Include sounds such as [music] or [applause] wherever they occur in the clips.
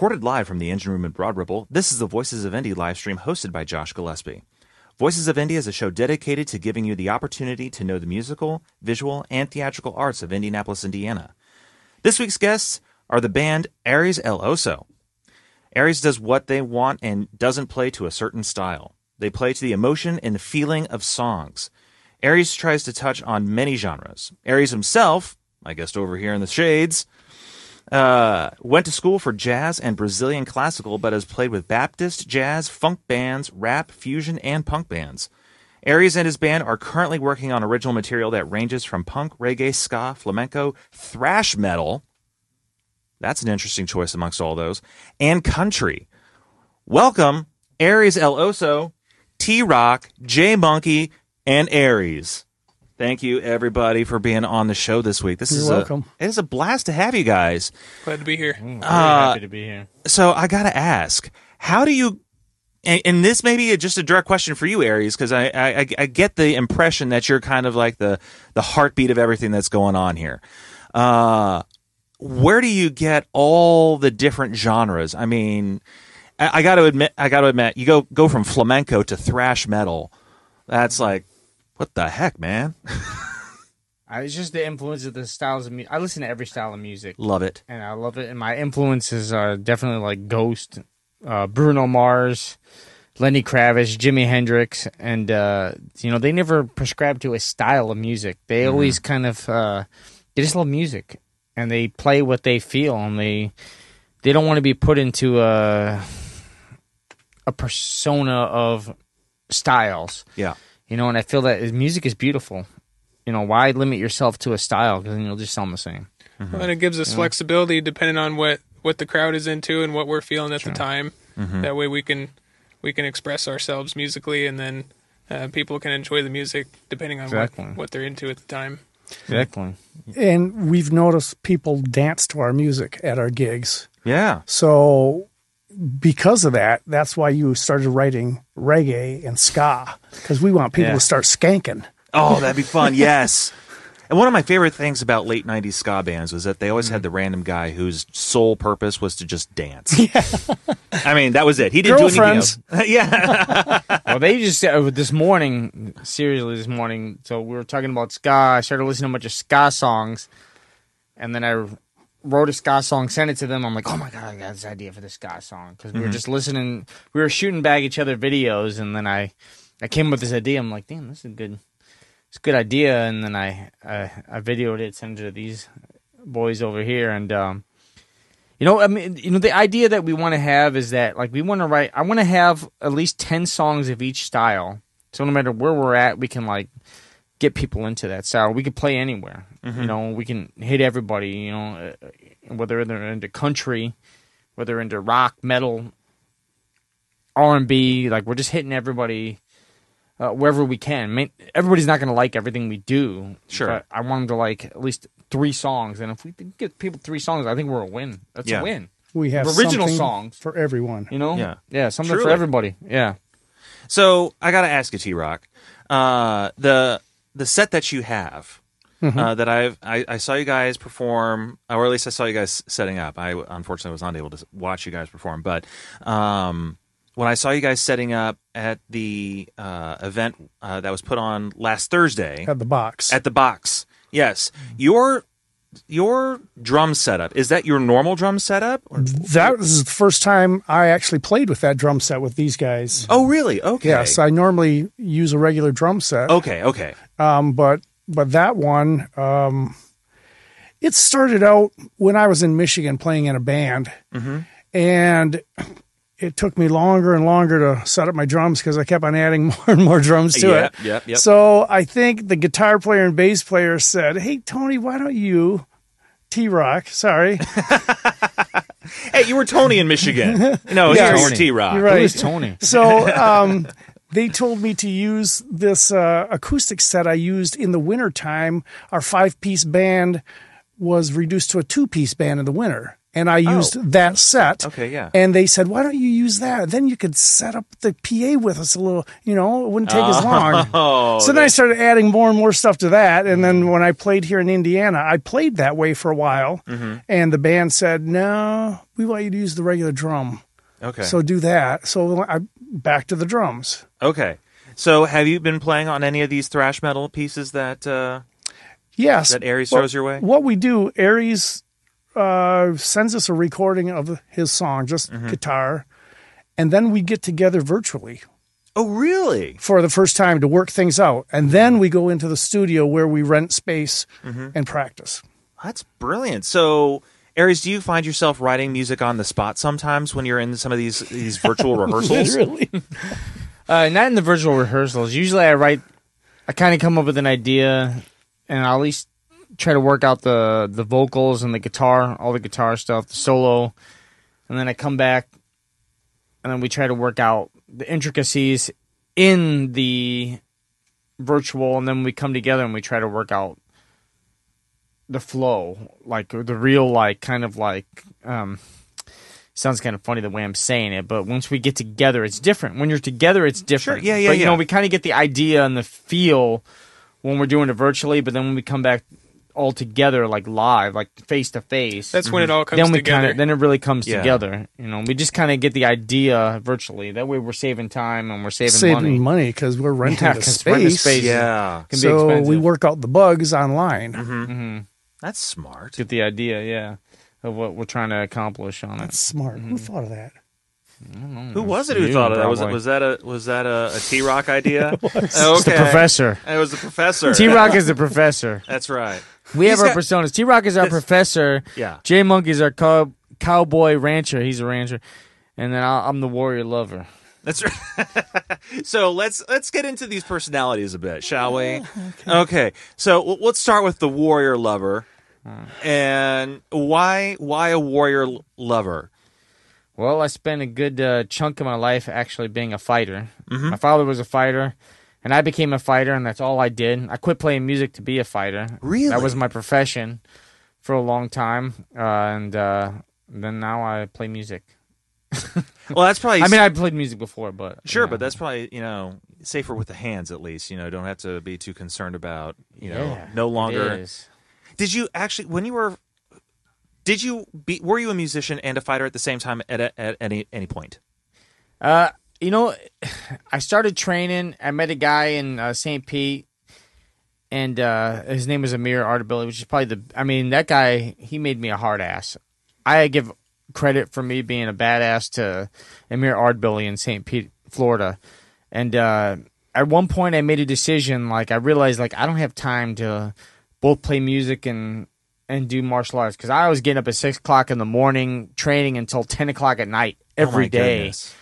Recorded live from the engine room in Broad Ripple, this is the Voices of Indy live stream hosted by Josh Gillespie. Voices of Indy is a show dedicated to giving you the opportunity to know the musical, visual, and theatrical arts of Indianapolis, Indiana. This week's guests are the band Ares El Oso. Ares does what they want and doesn't play to a certain style. They play to the emotion and the feeling of songs. Ares tries to touch on many genres. Ares himself, my guest over here in the shades, uh, went to school for jazz and Brazilian classical, but has played with Baptist, jazz, funk bands, rap, fusion, and punk bands. Ares and his band are currently working on original material that ranges from punk, reggae, ska, flamenco, thrash metal. That's an interesting choice amongst all those. And country. Welcome, Ares El Oso, T Rock, J Monkey, and Ares. Thank you, everybody, for being on the show this week. This You're is welcome. A, it is a blast to have you guys. Glad to be here. Very Uh, happy to be here. So I got to ask, how do you? And, and this may be just a direct question for you, Ares, because I, I I get the impression that you're kind of like the the heartbeat of everything that's going on here. Uh, where do you get all the different genres? I mean, I, I got to admit, I got to admit, you go go from flamenco to thrash metal. That's like, what the heck, man? [laughs] I, it's just the influence of the styles of music. I listen to every style of music, Love it. and I love it. And my influences are definitely like Ghost, uh, Bruno Mars, Lenny Kravitz, Jimi Hendrix, and uh, you know they never prescribe to a style of music. They always kind of uh, they just love music, and they play what they feel, and they they don't want to be put into a a persona of styles. Yeah. You know, and I feel that music is beautiful. You know, why limit yourself to a style? Because then you'll just sound the same. Well, and it gives us flexibility depending on what what the crowd is into and what we're feeling at the time. That way we can we can express ourselves musically, and then uh, people can enjoy the music depending on Exactly. what, what they're into at the time. Exactly. And we've noticed people dance to our music at our gigs. Yeah. So because of that, that's why you started writing reggae and ska because we want people Yeah. to start skanking. Oh, that'd be fun. [laughs] Yes. And one of my favorite things about late 90s ska bands was that they always had the random guy whose sole purpose was to just dance. [laughs] Yeah. I mean, that was it. He didn't do anything else. [laughs] yeah. well, they just uh, this morning, seriously, this morning. So we were talking about ska. I started listening to a bunch of ska songs, and then I wrote a ska song, sent it to them. I'm like, oh my god, I got this idea for this ska song because we were just listening. We were shooting back each other videos, and then I, I came up with this idea. I'm like, damn, this is a good, it's a good idea. And then I, I, I videoed it, sent it to these boys over here, and um, you know, I mean, you know, the idea that we want to have is that like we want to write. I want to have at least ten songs of each style, so no matter where we're at, we can like get people into that style. We can play anywhere. You know, we can hit everybody. You know, uh, whether they're into country, whether they're into rock, metal, R and B. Like we're just hitting everybody. Uh, wherever we can. I mean, everybody's not going to like everything we do. Sure. But I want them to like at least three songs. And if we can get people three songs, I think we're a win. That's Yeah. a win. We have Original songs. for everyone. You know? Yeah. Yeah, something for everybody. Yeah. So I got to ask you, T Rock, uh, the the set that you have. Uh, that I've I, I saw you guys perform, or at least I saw you guys setting up. I unfortunately was not able to watch you guys perform, but um, when I saw you guys setting up at the uh, event uh, that was put on last Thursday At the box. at the box, yes, your your drum setup is that your normal drum setup? Or- that was the first time I actually played with that drum set with these guys. oh, really? Okay. Yes, I normally use a regular drum set. okay. Okay. Um, but but that one, um, it started out when I was in Michigan playing in a band, and it took me longer and longer to set up my drums because I kept on adding [laughs] more and more drums to Yep, it. yep, yep. So I think the guitar player and bass player said, "Hey Tony, why don't you?" T Rock, sorry. [laughs] Hey, you were Tony in Michigan. [laughs] No, Yeah, here's Tony. T Rock. You're right. Who's Tony? So um, they told me to use this uh, acoustic set I used in the wintertime. Our five piece band was reduced to a two piece band in the winter. And I used Oh. that set. Okay, yeah. And they said, "Why don't you use that? Then you could set up the PA with us a little. You know, it wouldn't take as long." [laughs] Oh, so then I started adding more and more stuff to that. And then when I played here in Indiana, I played that way for a while. Mm-hmm. And the band said, "No, we want you to use the regular drum. okay. So do that." So I back to the drums. okay. So have you been playing on any of these thrash metal pieces that uh, Yes, that Ares Well, throws your way? What we do, Ares uh, sends us a recording of his song, just Mm-hmm. guitar, and then we get together virtually Oh, really? for the first time to work things out, and then we go into the studio where we rent space Mm-hmm. and practice. That's brilliant. So, Ares, do you find yourself writing music on the spot sometimes when you're in some of these these [laughs] virtual rehearsals? Literally. Uh, not in the virtual rehearsals. Usually, I write. I kind of come up with an idea, and I'll at least try to work out the the vocals and the guitar, all the guitar stuff, the solo, and then I come back, and then we try to work out the intricacies in the virtual, and then we come together and we try to work out the flow, like the real, like kind of like. um sounds kind of funny the way I'm saying it, but once we get together, it's different. When you're together, it's different. yeah, yeah, But you know, yeah. we kind of get the idea and the feel when we're doing it virtually, but then when we come back all together, like live, like face to face, That's when it all comes then we together. kind of then it really comes Yeah. together. You know, we just kind of get the idea virtually. That way, we're saving time and we're saving, Saving money. money because we're renting Yeah, the 'cause renting space. space- yeah, Can be So we work out the bugs online. hmm that's smart. Get the idea, yeah, of what we're trying to accomplish on That's it. smart. Mm-hmm. Who thought of that? Mm-hmm. Who was it who You, thought of that? Was it was that a was that a, a T Rock [laughs] idea? It's okay, the professor. It was the professor. T Rock is the professor. [laughs] That's right. We have He's our got- personas. T Rock is our professor. Yeah. J Monk is our cow- cowboy rancher. He's a rancher, and then I- I'm the warrior lover. That's right. [laughs] so let's let's get into these personalities a bit, shall we? Okay. So w- let's start with the warrior lover. Uh. And why why a warrior lover? Well, I spent a good uh, chunk of my life actually being a fighter. Mm-hmm. My father was a fighter, and I became a fighter, and that's all I did. I quit playing music to be a fighter. Really? That was my profession for a long time, uh, and uh, then now I play music. [laughs] Well, that's probably I mean, I played music before, but sure, yeah. but that's probably you know safer with the hands at least. You know, don't have to be too concerned about you know Yeah, no longer. is. Did you actually when you were? Did you be? Were you a musician and a fighter at the same time at a, at any any point? Uh, you know, [sighs] I started training. I met a guy in uh, St. Pete, and uh, his name was Amir Artability, which is probably the. I mean, that guy he made me a hard ass. I give credit for me being a badass to Amir Ardbilly in St. Pete, Florida, and uh, at one point I made a decision. Like I realized, like I don't have time to both play music and and do martial arts because I was getting up at six o'clock in the morning, training until ten o'clock at night Oh, every my day. goodness.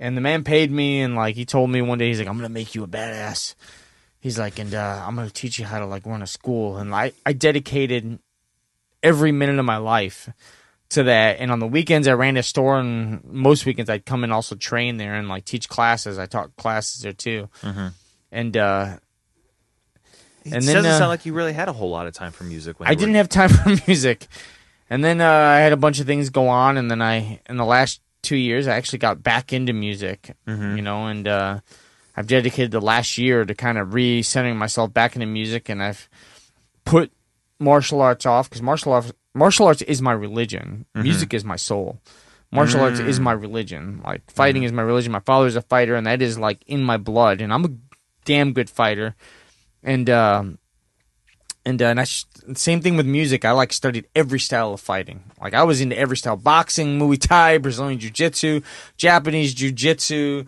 And the man paid me, and like he told me one day, he's like, "I'm gonna make you a badass." He's like, and uh, I'm gonna teach you how to like run a school. And I I dedicated every minute of my life to that. And on the weekends, I ran a store, and most weekends I'd come and also train there and like teach classes. I taught classes there too. And uh, It And then, doesn't uh, sound like you really had a whole lot of time for music. When I didn't have time [laughs] for music. And then uh, I had a bunch of things go on, and then I, in the last two years, I actually got back into music, Mm-hmm. you know, and uh, I've dedicated the last year to kind of recentering myself back into music, and I've put martial arts off because martial arts, martial arts is my religion. Mm-hmm. Music is my soul. Martial arts is Mm. my religion. Like fighting is my religion. My father's a fighter, and that is like in my blood. And I'm a damn good fighter. And um, and uh, and I sh- same thing with music. I like studied every style of fighting. Like I was into every style: boxing, Muay Thai, Brazilian Jiu Jitsu, Japanese Jiu Jitsu,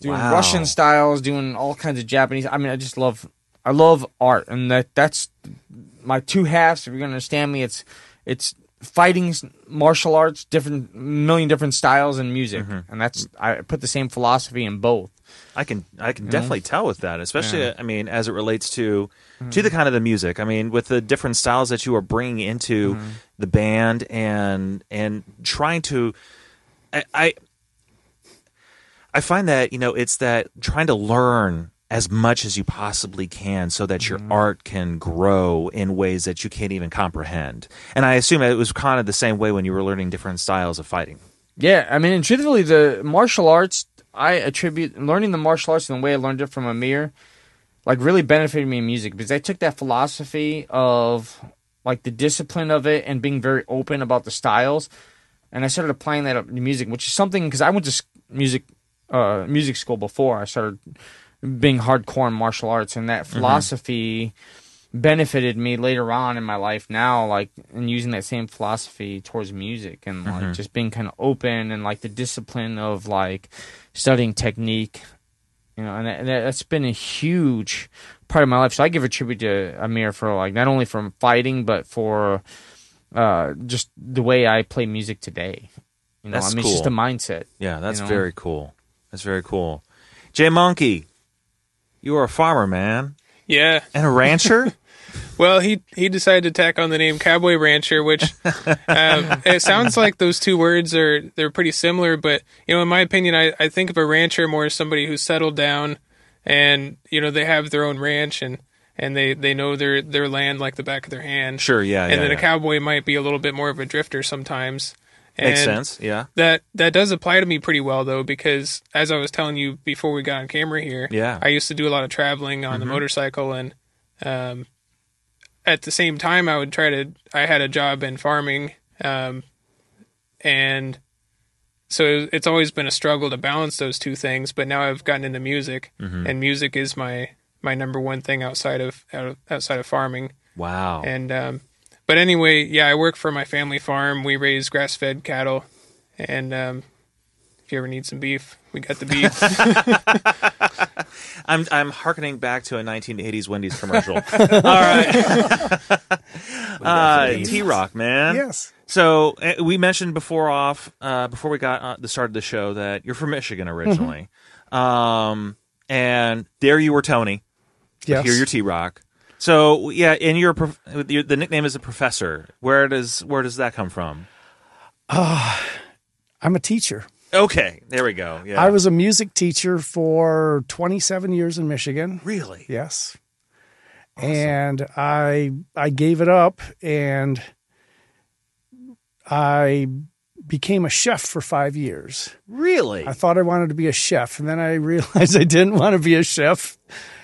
doing Wow. Russian styles, doing all kinds of Japanese. I mean, I just love, I love art, and that that's my two halves. If you're gonna understand me, it's it's fighting, martial arts, different million different styles, and music, Mm-hmm. and that's I put the same philosophy in both. I can I can definitely tell with that, especially. I mean as it relates to to the kind of the music. I mean with the different styles that you are bringing into the band and and trying to I, I I find that you know it's that trying to learn as much as you possibly can so that Mm-hmm. your art can grow in ways that you can't even comprehend. And I assume it was kind of the same way when you were learning different styles of fighting. Yeah, I mean, and truthfully, the martial arts I attribute learning the martial arts and the way I learned it from Amir, like really benefited me in music because I took that philosophy of like the discipline of it and being very open about the styles, and I started applying that up to music, which is something because I went to music uh, music school before. I started being hardcore in martial arts, and that philosophy benefited me later on in my life now like and using that same philosophy towards music and like just being kind of open and like the discipline of like studying technique you know and, that, and that's been a huge part of my life so i give a tribute to amir for like not only from fighting but for uh just the way i play music today you know That's i mean it's just a mindset Yeah, that's You know? very cool. That's very cool. Jay Monkey, you are a farmer, man, Yeah. and a rancher. [laughs] Well, he he decided to tack on the name Cowboy Rancher, which [laughs] um, it sounds like those two words are they're pretty similar. But you know, in my opinion, I, I think of a rancher more as somebody who's settled down, and you know they have their own ranch and and they they know their their land like the back of their hand. sure, yeah, And yeah, then yeah. a cowboy might be a little bit more of a drifter sometimes. makes sense. Yeah, That that does apply to me pretty well though, because as I was telling you before we got on camera here, Yeah. Mm-hmm. I used to do a lot of traveling on the motorcycle, and um, at the same time, I would try to. I had a job in farming, um, and so it's always been a struggle to balance those two things. But now I've gotten into music, Mm-hmm. and music is my my number one thing outside of outside of farming. wow. And um, but anyway, yeah, I work for my family farm. We raise grass fed cattle, and um, if you ever need some beef, we got the beef. [laughs] I'm I'm harkening back to a 1980s Wendy's commercial. [laughs] All right, [laughs] uh, T Rock, man. Yes. So uh, we mentioned before off uh, before we got uh, the start of the show that you're from Michigan originally, um, and there you were Tony. but Yes. Here you're T Rock. So yeah, and you're prof- your, the nickname is a professor. Where does where does that come from? I'm a teacher. Okay, there we go. Yeah, I was a music teacher for 27 years in Michigan. really Yes. And I I gave it up and I became a chef for 5 years. really. I thought I wanted to be a chef and then I [laughs] realized I didn't want to be a chef.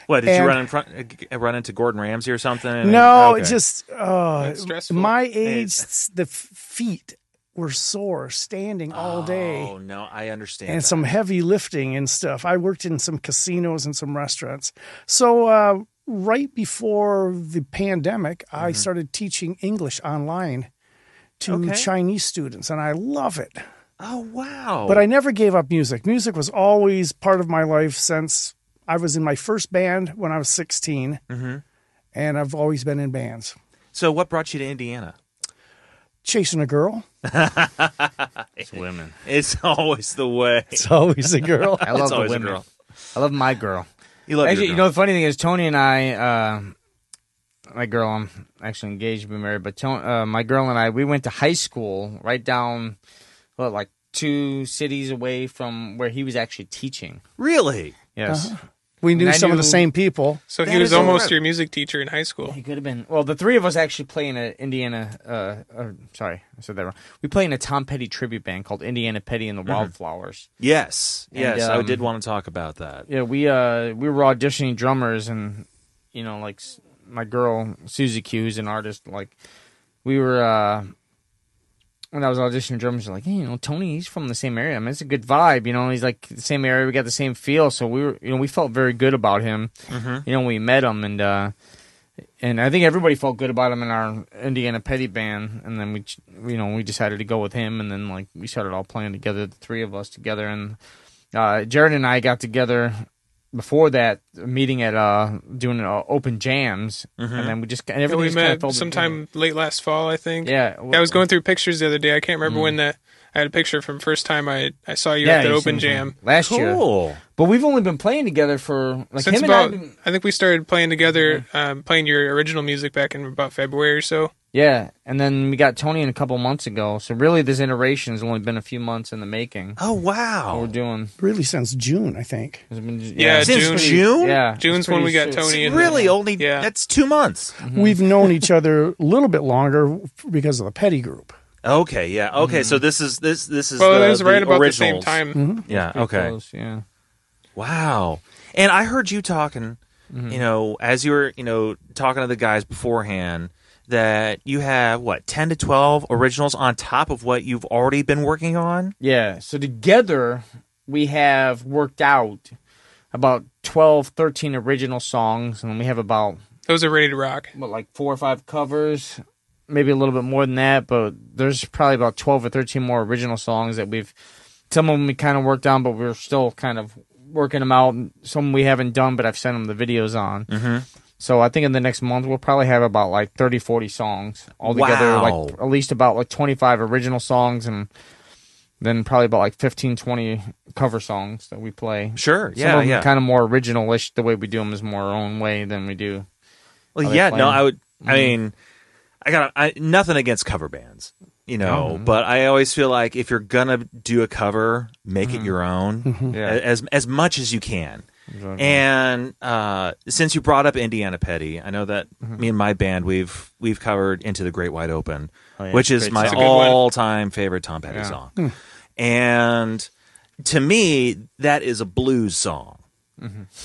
What did you run in front uh, run into Gordon Ramsay or something? No, Okay. it just uh That's stressful. my age the feet were sore standing all day. Oh no, I understand. and that. some heavy lifting and stuff. I worked in some casinos and some restaurants. So uh, right before the pandemic, I started teaching English online to Okay. Chinese students, and I love it. Oh wow! But I never gave up music. Music was always part of my life since I was in my first band when I was 16, and I've always been in bands. so what brought you to Indiana? Chasing a girl. [laughs] it's women It's always the way. It's always a girl. i love It's the always a women girl. i love my girl You love actually, your you know, the funny thing is, Tony and I, uh, my girl, I'm actually engaged to be married, but Tony, uh, my girl and I, we went to high school right down, what, like two cities away from where he was actually teaching. really? Yes. We knew And I some of the same people. so That he was almost your music teacher in high school. He could have been. Well, the three of us actually play in a Indiana. Uh, uh, sorry, I said that wrong. We play in a Tom Petty tribute band called Indiana Petty and the Wildflowers. Yes, yes. I um, did want to talk about that. Yeah, we uh we were auditioning drummers, and you know, like my girl Susie Q, who's an artist, like we were uh when I was auditioning drummers, like, hey, you know, Tony, he's from the same area. I mean, it's a good vibe, you know. He's like the same area. We got the same feel, so we were, you know, we felt very good about him. You know, when we met him, and uh and I think everybody felt good about him in our Indiana Petty band. And then we, you know, we decided to go with him, and then like we started all playing together, the three of us together, and uh, Jared and I got together before that meeting at uh doing uh, open jams, and then we just and Yeah, we met sometime late last fall, I think. Yeah, Yeah, I was going through pictures the other day. I can't remember Mm-hmm. when that. I had a picture from first time I, I saw you yeah, at the open jam. last year. Cool. But we've only been playing together for like Since him about, and I. Been, I think we started playing together, Mm-hmm. um, playing your original music back in about February or so. yeah, and then we got Tony in a couple months ago. So really, this iteration has only been a few months in the making. Oh What wow. we're doing. Really since June, I think. It's been- Yeah, Since June. June? Yeah, June's when we got shit. Tony in. Really only Yeah. that's two months. We've known each other a little bit longer because of the Petty Group. Okay, yeah. Okay, so this is this this is Well, the, it was right the about the same originals. time. Yeah. Okay. close, yeah. Wow. And I heard you talking, Mm-hmm. you know, as you were, you know, talking to the guys beforehand that you have what, 10 to 12 originals on top of what you've already been working on? Yeah. So together we have worked out about 12, 13 original songs, and we have about Those are ready to rock. But like four or five covers, maybe a little bit more than that. But there's probably about 12 or 13 more original songs that we've. Some of them we kind of worked on, but we're still kind of working them out. Some we haven't done, but I've sent them the videos on. Mm-hmm. So I think in the next month we'll probably have about like 30, 40 songs altogether. Wow. Like at least about like 25 original songs and then probably about like 15, 20 cover songs that we play. Sure. Some Yeah, of yeah. kind of more original-ish. The way we do them is more our own way than we do. well, yeah, no. I would I Mm-hmm. I got I, nothing against cover bands, you know, Mm-hmm. but I always feel like if you're going to do a cover, make Mm-hmm. it your own Yeah. as as much as you can. And uh, since you brought up Indiana Petty, I know that me and my band we've we've covered "Into the Great Wide Open," Oh, yeah, which is great my song. It's a good one. all-time favorite Tom Petty Yeah. song. And to me, that is a blues song.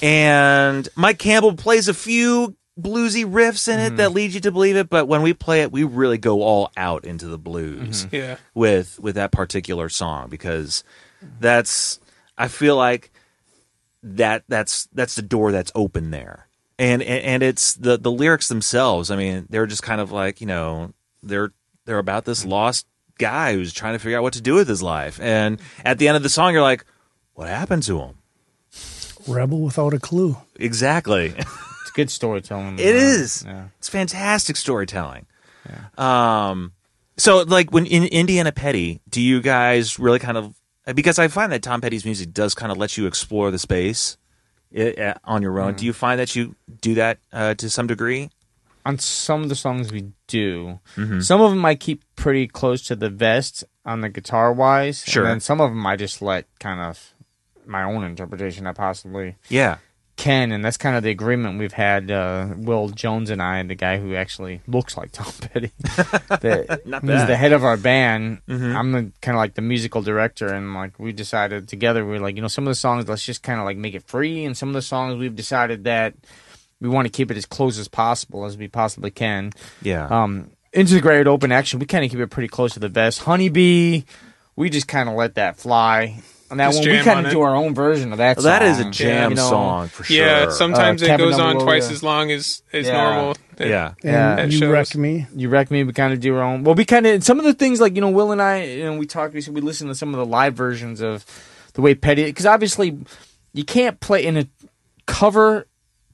And Mike Campbell plays a few bluesy riffs in it that mm-hmm. lead you to believe it, but when we play it, we really go all out into the blues mm-hmm. Yeah. with with that particular song because that's I feel like that that's that's the door that's open there. And and, and it's the the lyrics themselves. I mean, they're just kind of like, you know, they're they're about this lost guy who's trying to figure out what to do with his life. And at the end of the song you're like, what happened to him? Rebel without a clue. Exactly. [laughs] Good storytelling. It is. Yeah. It's fantastic storytelling. Um, so like when in Indiana Petty, do you guys really kind of because I find that Tom Petty's music does kind of let you explore the space uh, on your own. Do you find that you do that uh, to some degree? On some of the songs we do, Mm-hmm. some of them I keep pretty close to the vest on the guitar wise. Sure. And then some of them I just let kind of my own interpretation I possibly Yeah. Can, and that's kind of the agreement we've had. Uh, Will Jones and I, and the guy who actually looks like Tom [laughs] Petty, [laughs] that Not he's bad. the head of our band. Mhm. I'm the kind of like the musical director, and like we decided together, we are like, you know, some of the songs, let's just kind of like make it free, and some of the songs we've decided that we want to keep it as close as possible as we possibly can. Yeah. Um, into the great open action, we kind of keep it pretty close to the vest. Honeybee, we just kind of let that fly. On that Just one, we jam kind on of it. do our own version of that. Well, that is a song. jam You know, song for sure. Yeah, sometimes Uh, it Kevin goes on Nolan, twice yeah. as long as as Yeah. normal. It- Yeah. And Yeah. That you shows. wreck me. You wreck me. We kind of do our own. Well, we kind of some of the things like you know Will and I, you know, we talked. We said we listened to some of the live versions of the way Petty because obviously you can't play in a cover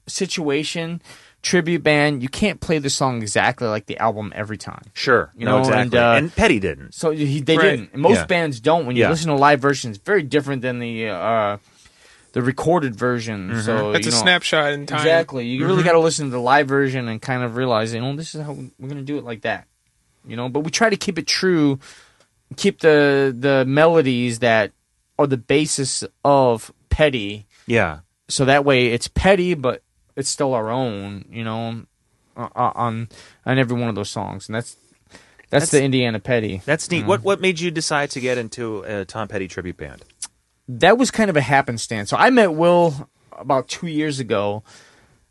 situation tribute band. You can't play the song exactly like the album every time. Sure. You no, know, exactly. and, uh, and Petty didn't. So he, they Right. didn't. And most Yeah. bands don't. When you Yeah. listen to live versions, very different than the uh, the recorded version. So That's you a know, snapshot in time. Exactly. You really got to listen to the live version and kind of realize, you know, this is how we're going to do it like that. You know, but we try to keep it true, keep the the melodies that are the basis of Petty, Yeah. so that way it's Petty, but it's still our own. You know, on on every one of those songs, and that's that's, That's- the Indiana Petty. That's neat. What what made you decide to get into a Tom Petty tribute band? that was kind of a happenstance. So I met Will about two years ago.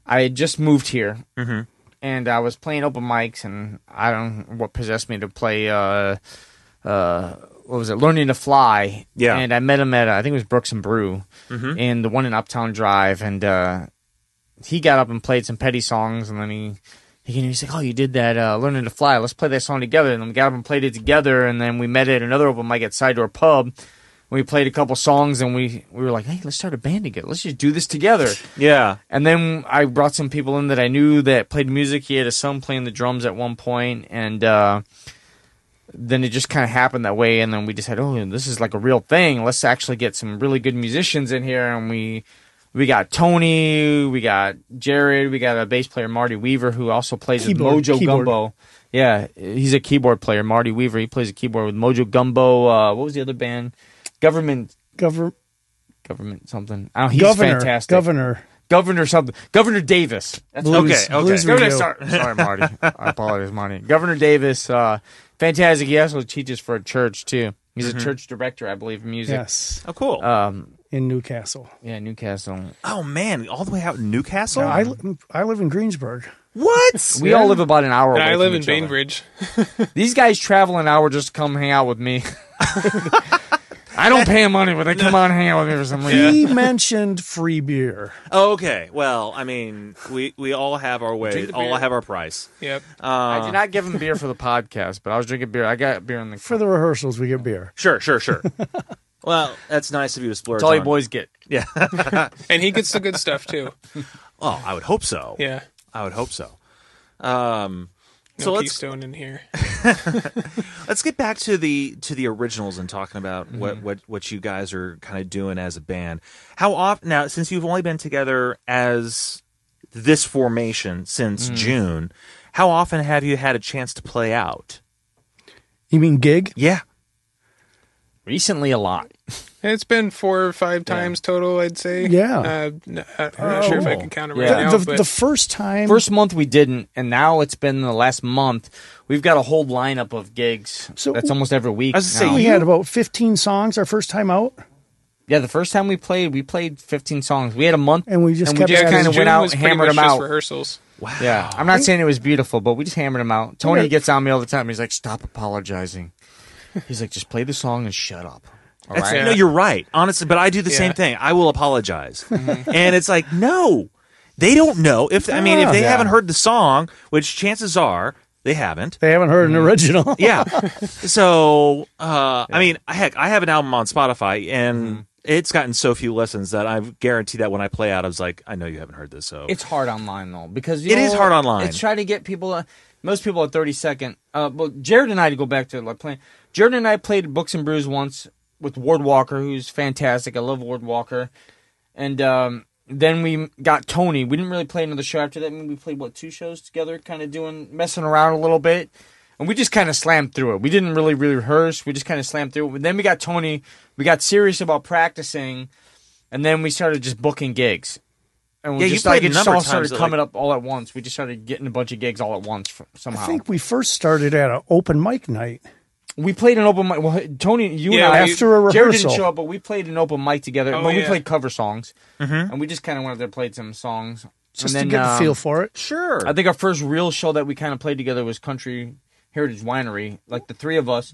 I had just moved here, Mhm. and I was playing open mics, and I don't know what possessed me to play. Uh, uh, what was it? Learning to Fly. Yeah. And I met him at uh, I think it was Brooks and Brew, Mhm. and the one in Uptown Drive, and uh, he got up and played some Petty songs, and then he. He, he's like, "Oh, you did that, uh, learning to fly. Let's play that song together." And then we got up and played it together. And then we met at another open mic at Side Door Pub, we played a couple songs and we we were like, hey, let's start a band together. Let's just do this together. [laughs] Yeah. And then I brought some people in that I knew that played music. He had a son playing the drums at one point, and uh, then it just kind of happened that way, and then we decided, oh, this is like a real thing. Let's actually get some really good musicians in here, and we we got Tony, we got Jared, we got a bass player Marty Weaver who also plays Keyboard- with Mojo keyboard. Gumbo. Yeah, he's a keyboard player. Marty Weaver, he plays a keyboard with Mojo Gumbo. Uh, what was the other band? Government, Governor, government something. I don't. He's governor, fantastic. governor. Governor something. Governor Davis. That's Blues, Okay, okay. Blues Governor, sorry, [laughs] sorry, Marty. I apologize, Marty. Governor Davis, uh, fantastic. He also teaches for a church too. He's a church director, I believe, in music. Yes, Oh, cool. Um, in Newcastle. yeah, Newcastle. oh man, all the way out in Newcastle. Now, I, li- I live in Greensburg. what? [laughs] We all live about an hour. And away I from live in each other. Bainbridge. [laughs] These guys travel an hour just to come hang out with me. [laughs] I don't pay them money, but they come on and hang out with me for some reason. He mentioned free beer. Oh, okay. Well, I mean, we we all have our way. Drink the All beer. have our price. Yep. I Uh, did not give them beer for the podcast, but I was drinking beer. I got beer in the. For the rehearsals, we get beer. sure, sure, sure. Well, that's nice of you to splurge. That's all you on. boys get. Yeah. [laughs] And he gets the good stuff too. Oh, I would hope so. Yeah. I would hope so. Um, No so let's Keystone in here. [laughs] let's get back to the to the originals and talking about Mm-hmm. what what what you guys are kind of doing as a band. How often now since you've only been together as this formation since Mm. June, how often have you had a chance to play out? You mean gig? Yeah. Recently, a lot. It's been four or five times total, I'd say. Yeah. Uh, n- I'm not sure if I Oh. can count it right Yeah. now, the, the, but the first time, First month we didn't, and now it's been the last month. We've got a whole lineup of gigs. So- that's almost every week. I was gonna now. say, we had about 15 songs our first time out, yeah, the first time we played, we played 15 songs. We had a month, and we just And we kept just adding- kinda because went out, was pretty hammered much them just out. rehearsals. Wow. Yeah, I'm not saying it was beautiful, but we just hammered him out. Tony Yeah. gets on me all the time. He's like, "Stop apologizing." He's like, "Just play the song and shut up." All That's, right. No, you're right. Honestly, but I do the same thing. I will apologize, [laughs] and it's like no, they don't know. If I mean, if they Yeah. haven't heard the song, which chances are they haven't. they haven't heard an original. [laughs] Yeah. [laughs] so, uh, I mean, heck, I have an album on Spotify, and it's gotten so few listens that I guarantee that when I play out, I was like, I know you haven't heard this. So It's hard online though because you It know, is hard online. It's trying to get people. Uh, most people are 30 second. Uh, well, Jared and I to go back to like playing. Jared and I played Books and Brews once with Ward Walker, who's fantastic. I love Ward Walker, and um, then we got Tony. We didn't really play another show after that. I mean, we played what two shows together, kind of doing messing around a little bit. And we just kind of slammed through it. We didn't really, really rehearse. We just kind of slammed through it. And then we got Tony. We got serious about practicing, and then we started just booking gigs. And we Yeah, you just like it just all started times, coming like- up all at once. We just started getting a bunch of gigs all at once somehow. I think we first started at an open mic night. We played an open mic. Well, Tony, you Yeah, and I we- After a rehearsal. Jared didn't show up, but we played an open mic together. Oh, well, we yeah. played cover songs, Mm-hmm. and we just kind of went up there, and played some songs, just and then, to get the um, feel for it. sure. I think our first real show that we kind of played together was Country Heritage Winery. Like the three of us.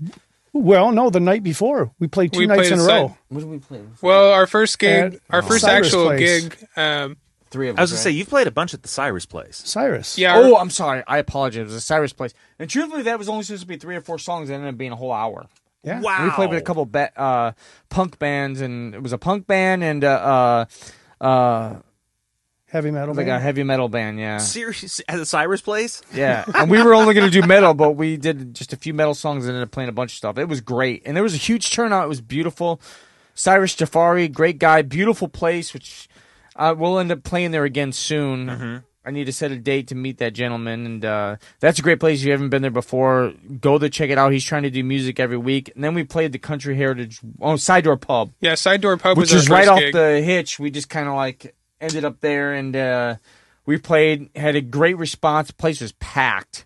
Well, no, the night before we played two We nights played in a a row. set. What did we play? Well, our first gig, At our first Cyrus actual Place. gig, um, Three of us. I was gonna right? say you've played a bunch at the Cyrus place. Cyrus. yeah, Oh, I'm sorry. I apologize. It was a Cyrus place. And truthfully, that was only supposed to be three or four songs. It ended up being a whole hour. Yeah. Wow. We played with a couple ba- uh, punk bands, and it was a punk band and uh, uh, uh, Heavy metal. like a heavy metal band. Yeah, Serious at the Cyrus place? yeah. [laughs] and we were only going to do metal, but we did just a few metal songs and ended up playing a bunch of stuff. It was great, and there was a huge turnout. It was beautiful. Cyrus Jafari, great guy, beautiful place, which uh, we'll end up playing there again soon. I need to set a date to meet that gentleman, and uh, that's a great place. If you haven't been there before, go there, check it out. He's trying to do music every week, and then we played the Country Heritage oh Side Door Pub, yeah, Side Door Pub which was is our right first off gig. the hitch. We just kind of like ended up there, and uh, we played, had a great response. Place was packed.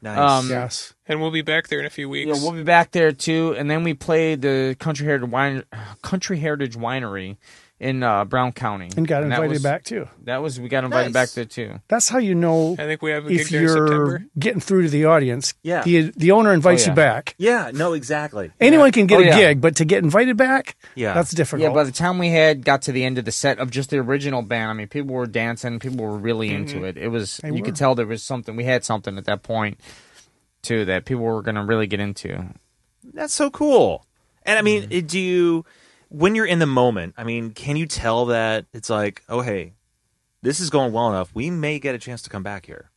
Nice. Um, Yes. and we'll be back there in a few weeks. Yeah, we'll be back there too, and then we played the Country Heritage Wine, Country Heritage Winery in uh, Brown County, And got that invited was- back too. That was we got invited Nice. back there too. That's how you know I think we have a gig if there in you're September. getting through to the audience. Yeah. The the owner invites Oh, yeah. you back. yeah. No. Exactly. Anyone can get Oh, a yeah. gig, but to get invited back, Yeah. that's difficult. Yeah, by the time we had got to the end of the set of just the original band, I mean, people were dancing, people were really into it. It was They you were. could tell there was something. We had something at that point too that people were going to really get into. That's so cool. And I mean, do you, when you're in the moment, I mean, can you tell that it's like, oh, hey, this is going well enough. We may get a chance to come back here.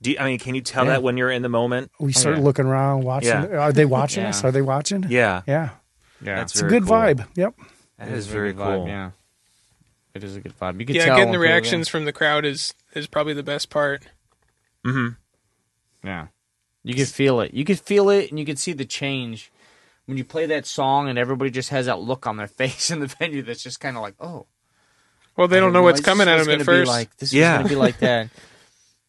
Do you, I mean, can you tell Yeah. that when you're in the moment? We start yeah. looking around, watching. Yeah. Are they watching Yeah. us? Are they watching? Yeah, Yeah. Yeah, That's It's a good cool. vibe. Yep. that It is a very good vibe, cool. Yeah, it is a good vibe. You can yeah, tell getting the when people- reactions from the crowd is is probably the best part. hmm Yeah. You can feel it. You can feel it and you can see the change when you play that song and everybody just has that look on their [laughs] face in the venue that's just kind of like, oh. Well, they don't know what's coming at them at first. Like, this Yeah. is going to be like that. [laughs]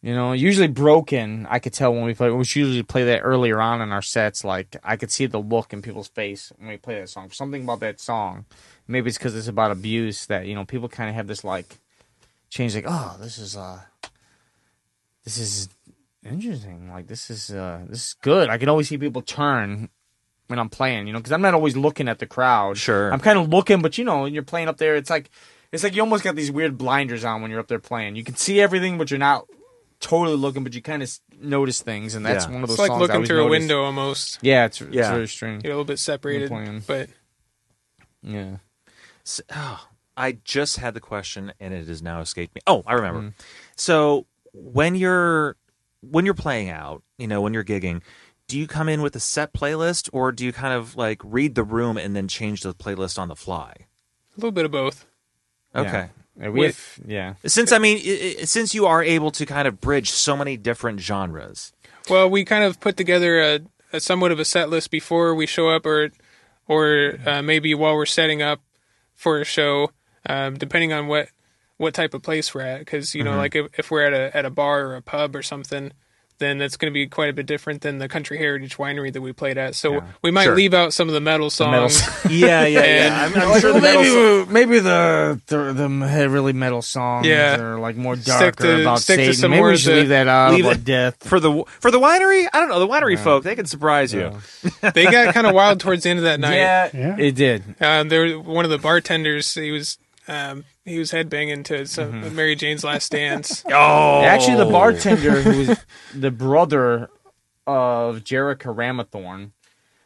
You know, usually broken, I could tell when we play, we usually play that earlier on in our sets. Like, I could see the look in people's face when we play that song. Something about that song. Maybe it's because it's about abuse that, you know, people kind of have this, like, change, like, oh, this is, uh, this is interesting. Like, this is, uh, this is good. I can always see people turn when I'm playing, you know, because I'm not always looking at the crowd. Sure. I'm kind of looking, but you know, when you're playing up there, it's like it's like you almost got these weird blinders on when you're up there playing. You can see everything, but you're not totally looking, but you kind of notice things, and that's Yeah. one of those. It's like songs looking always through a notice. window almost. Yeah, it's, it's Yeah. very strange. You're a little bit separated, playing. but Yeah, S- oh, I just had the question and it has now escaped me. Oh, I remember. Mm. So when you're when you're playing out, you know, when you're gigging, do you come in with a set playlist or do you kind of like read the room and then change the playlist on the fly? a little bit of both. Okay. yeah. we Wait. have, yeah. Since I mean, i i since you are able to kind of bridge so many different genres. Well, we kind of put together a, a somewhat of a set list before we show up, or or uh, maybe while we're setting up for a show, um, depending on what what type of place we're at. Because you know, like if, if we're at a at a bar or a pub or something, then that's going to be quite a bit different than the Country Heritage Winery that we played at. So Yeah. we might Sure. leave out some of the metal metal songs. [laughs] Yeah, yeah, yeah. I'm, I'm sure the maybe, metal. maybe the, the the really metal songs Yeah. are like more Stick darker to- about stick to Satan. some maybe we should leave that out leave about it- death. For the for the winery, I don't know the winery folk. They can surprise you. they got kind of wild towards the end of that [laughs] night. Yeah, Yeah. it did. Um, there, one of the bartenders, he was um, he was headbanging to some Mary Jane's Last Dance. [laughs] Oh, Actually, the bartender who was the brother of Jerica Ramathorn.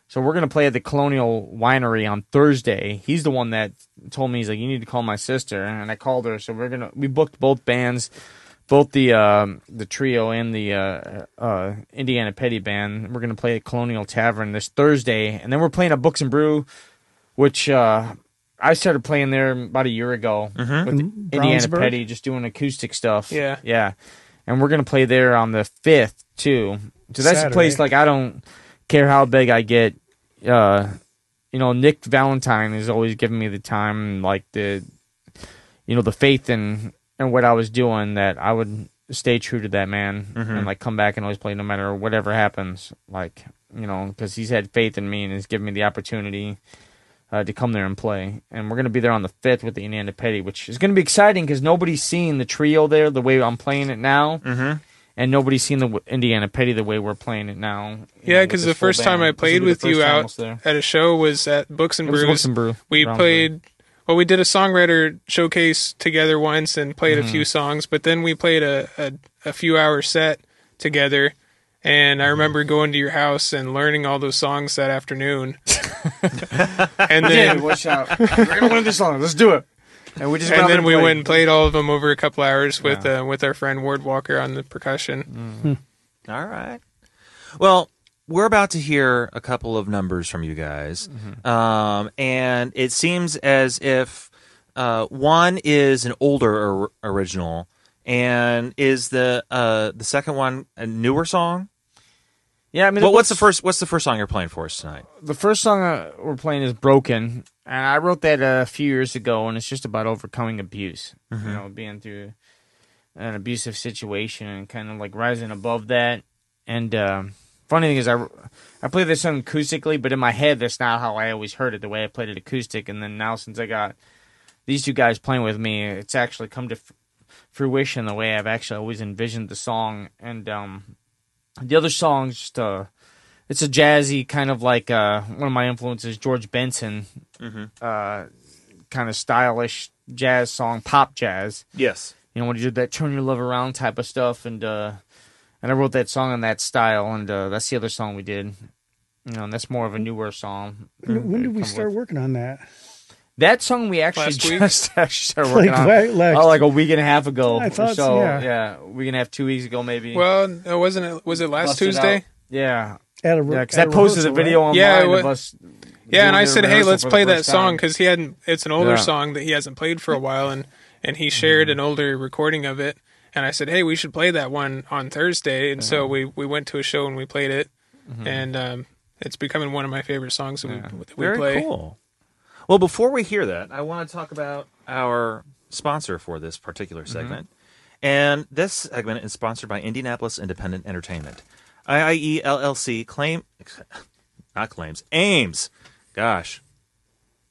So we're gonna play at the Colonial Winery on Thursday. He's the one that told me he's like, you need to call my sister, and I called her. So we're gonna we booked both bands, both the um, the trio and the uh, uh, Indiana Petty band. We're gonna play at Colonial Tavern this Thursday, and then we're playing at Books and Brew, which uh, I started playing there about a year ago with the In Indiana Brownsburg? Petty, just doing acoustic stuff. Yeah. yeah, and we're gonna play there on the fifth too. So that's a place like I don't care how big I get. Uh, you know, Nick Valentine is always giving me the time, like the, you know, the faith in and what I was doing that I would stay true to that man and like come back and always play no matter whatever happens. Like you know, because he's had faith in me and has given me the opportunity uh, to come there and play. And we're going to be there on the 5th with the Indiana Petty, which is going to be exciting because nobody's seen the trio there the way I'm playing it now. Mm-hmm. And nobody's seen the Indiana Petty the way we're playing it now. Yeah, because the first time. I played will be the with you out at a show was at Books and Brews. Books and Brew, We played. Well, we did a songwriter showcase together once and played Mm-hmm. a few songs, but then we played a, a, a few hour set together. And Mm-hmm. I remember going to your house and learning all those songs that afternoon. [laughs] and Yeah, then watch out. We're going to learn this song. Let's do it. And we just and out there then we played. went and played all of them over a couple hours with uh, with our friend Ward Walker on the percussion. All right. Well, we're about to hear a couple of numbers from you guys, um, and it seems as if uh, one is an older or- original, and is the uh, the second one a newer song? Yeah, I mean, Well, what's the first? What's the first song you're playing for us tonight? the first song uh, we're playing is "Broken," and I wrote that a few years ago, and it's just about overcoming abuse. You know, being through an abusive situation and kind of like rising above that. And um, funny thing is, I I play this song acoustically, but in my head, that's not how I always heard it. The way I played it acoustic, and then now since I got these two guys playing with me, it's actually come to f- fruition the way I've actually always envisioned the song. And um, the other song's just uh it's a jazzy kind of like uh one of my influences george benson uh kind of stylish jazz song pop jazz Yes. you know when you did that turn your love around type of stuff and uh and i wrote that song in that style and uh that's the other song we did you know and that's more of a newer song When, when did we start with- working on that? That song we actually Last week? just [laughs] actually started working Like, on. like- like- oh, like a week and a half ago. I or thought so. so, yeah. yeah, a week and a half, two weeks ago, maybe. Well, it wasn't it? Was it last Busted Tuesday? out. Yeah, At a, yeah. Because at I a posted a rehearsal, video right? online Yeah, it of us. Yeah, and doing I the said, "Hey, rehearsal let's for the play that first song time. because he hadn't. It's an older Yeah. song that he hasn't played for a while, and and he shared an older recording of it. And I said, "Hey, we should play that one on Thursday." And so we we went to a show and we played it, and um, it's becoming one of my favorite songs that we, that we Very play. cool. Well, before we hear that, I want to talk about our sponsor for this particular segment. And this segment is sponsored by Indianapolis Independent Entertainment. IIE LLC claim [laughs] not claims, aims. Gosh.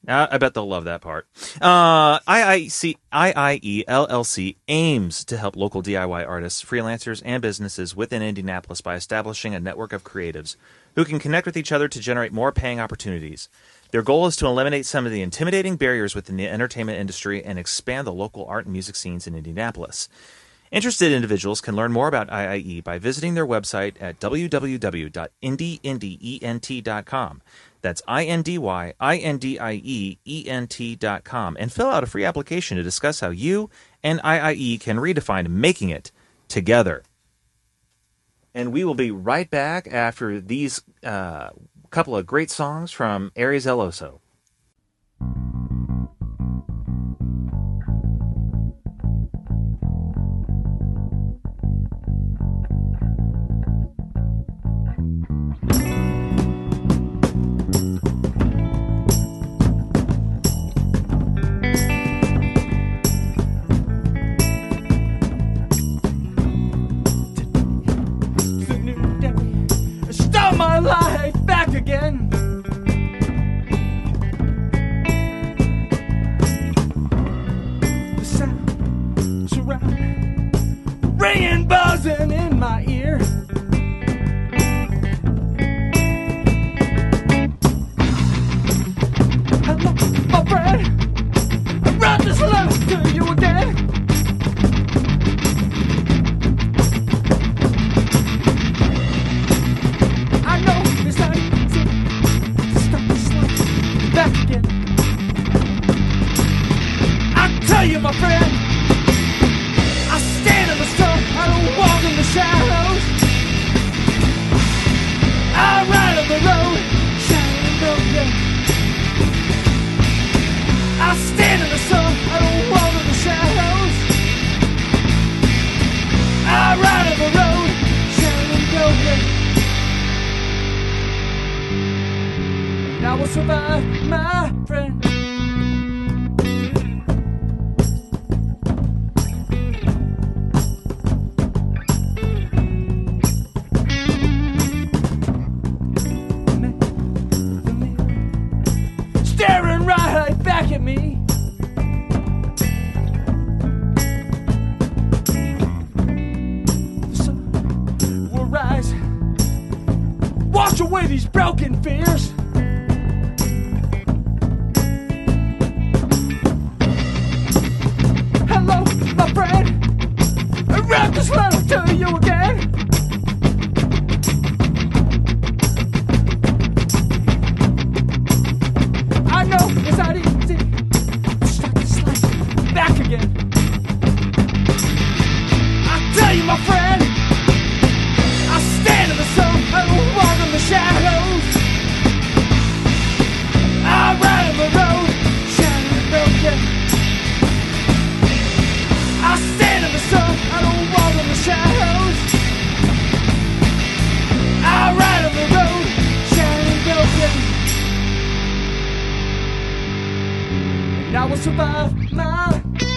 I bet they'll love that part. Uh, IIC, IIE LLC aims to help local DIY artists, freelancers, and businesses within Indianapolis by establishing a network of creatives who can connect with each other to generate more paying opportunities. Their goal is to eliminate some of the intimidating barriers within the entertainment industry and expand the local art and music scenes in Indianapolis. Interested individuals can learn more about IIE by visiting their website at www.indie.com. That's I-N-D-Y-I-N-D-I-E E-N-T.com and fill out a free application to discuss how you and IIE can redefine making it together. And we will be right back after these uh, couple of great songs from Ares El I will survive my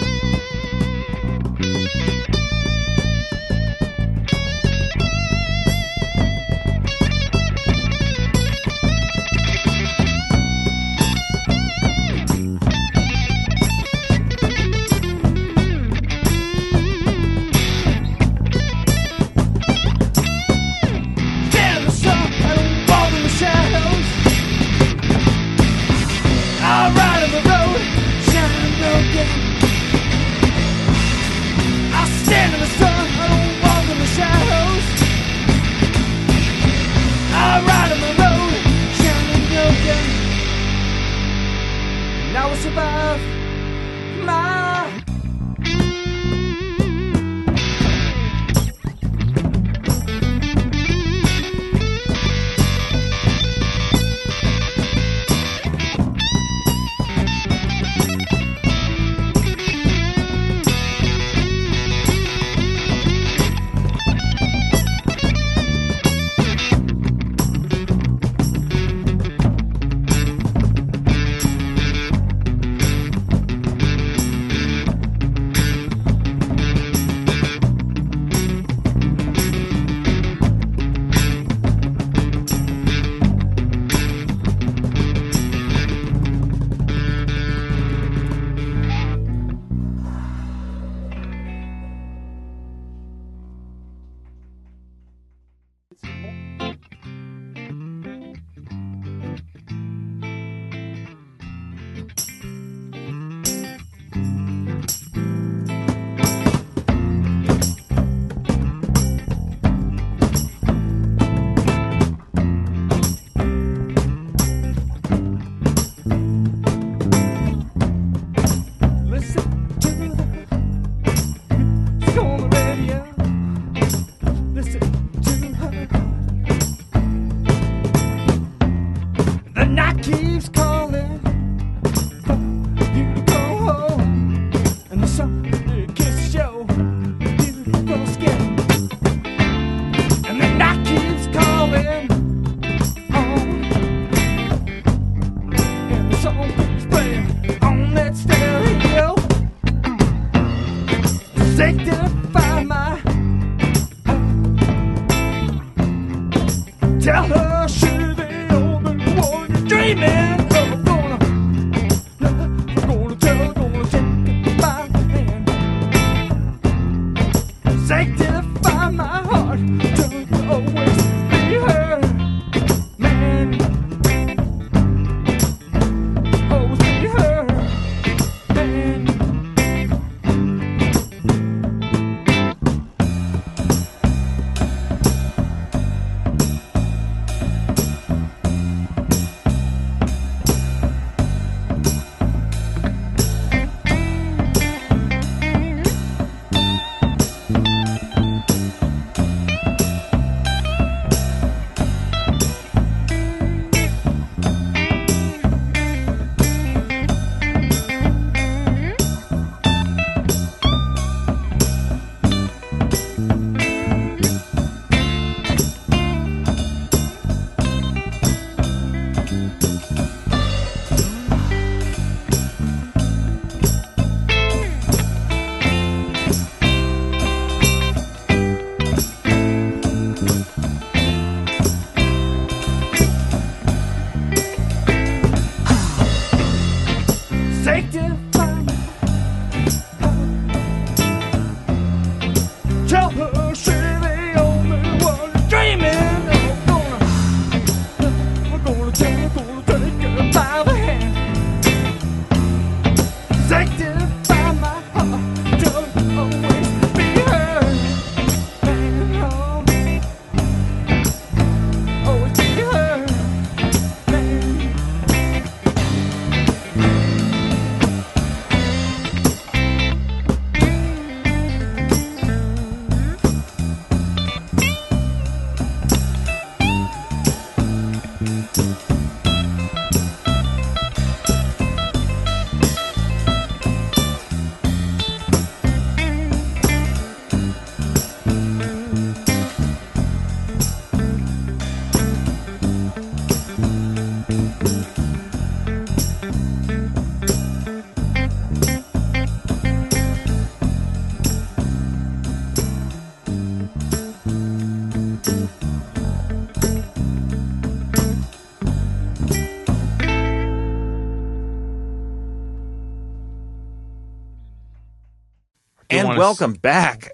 And welcome back.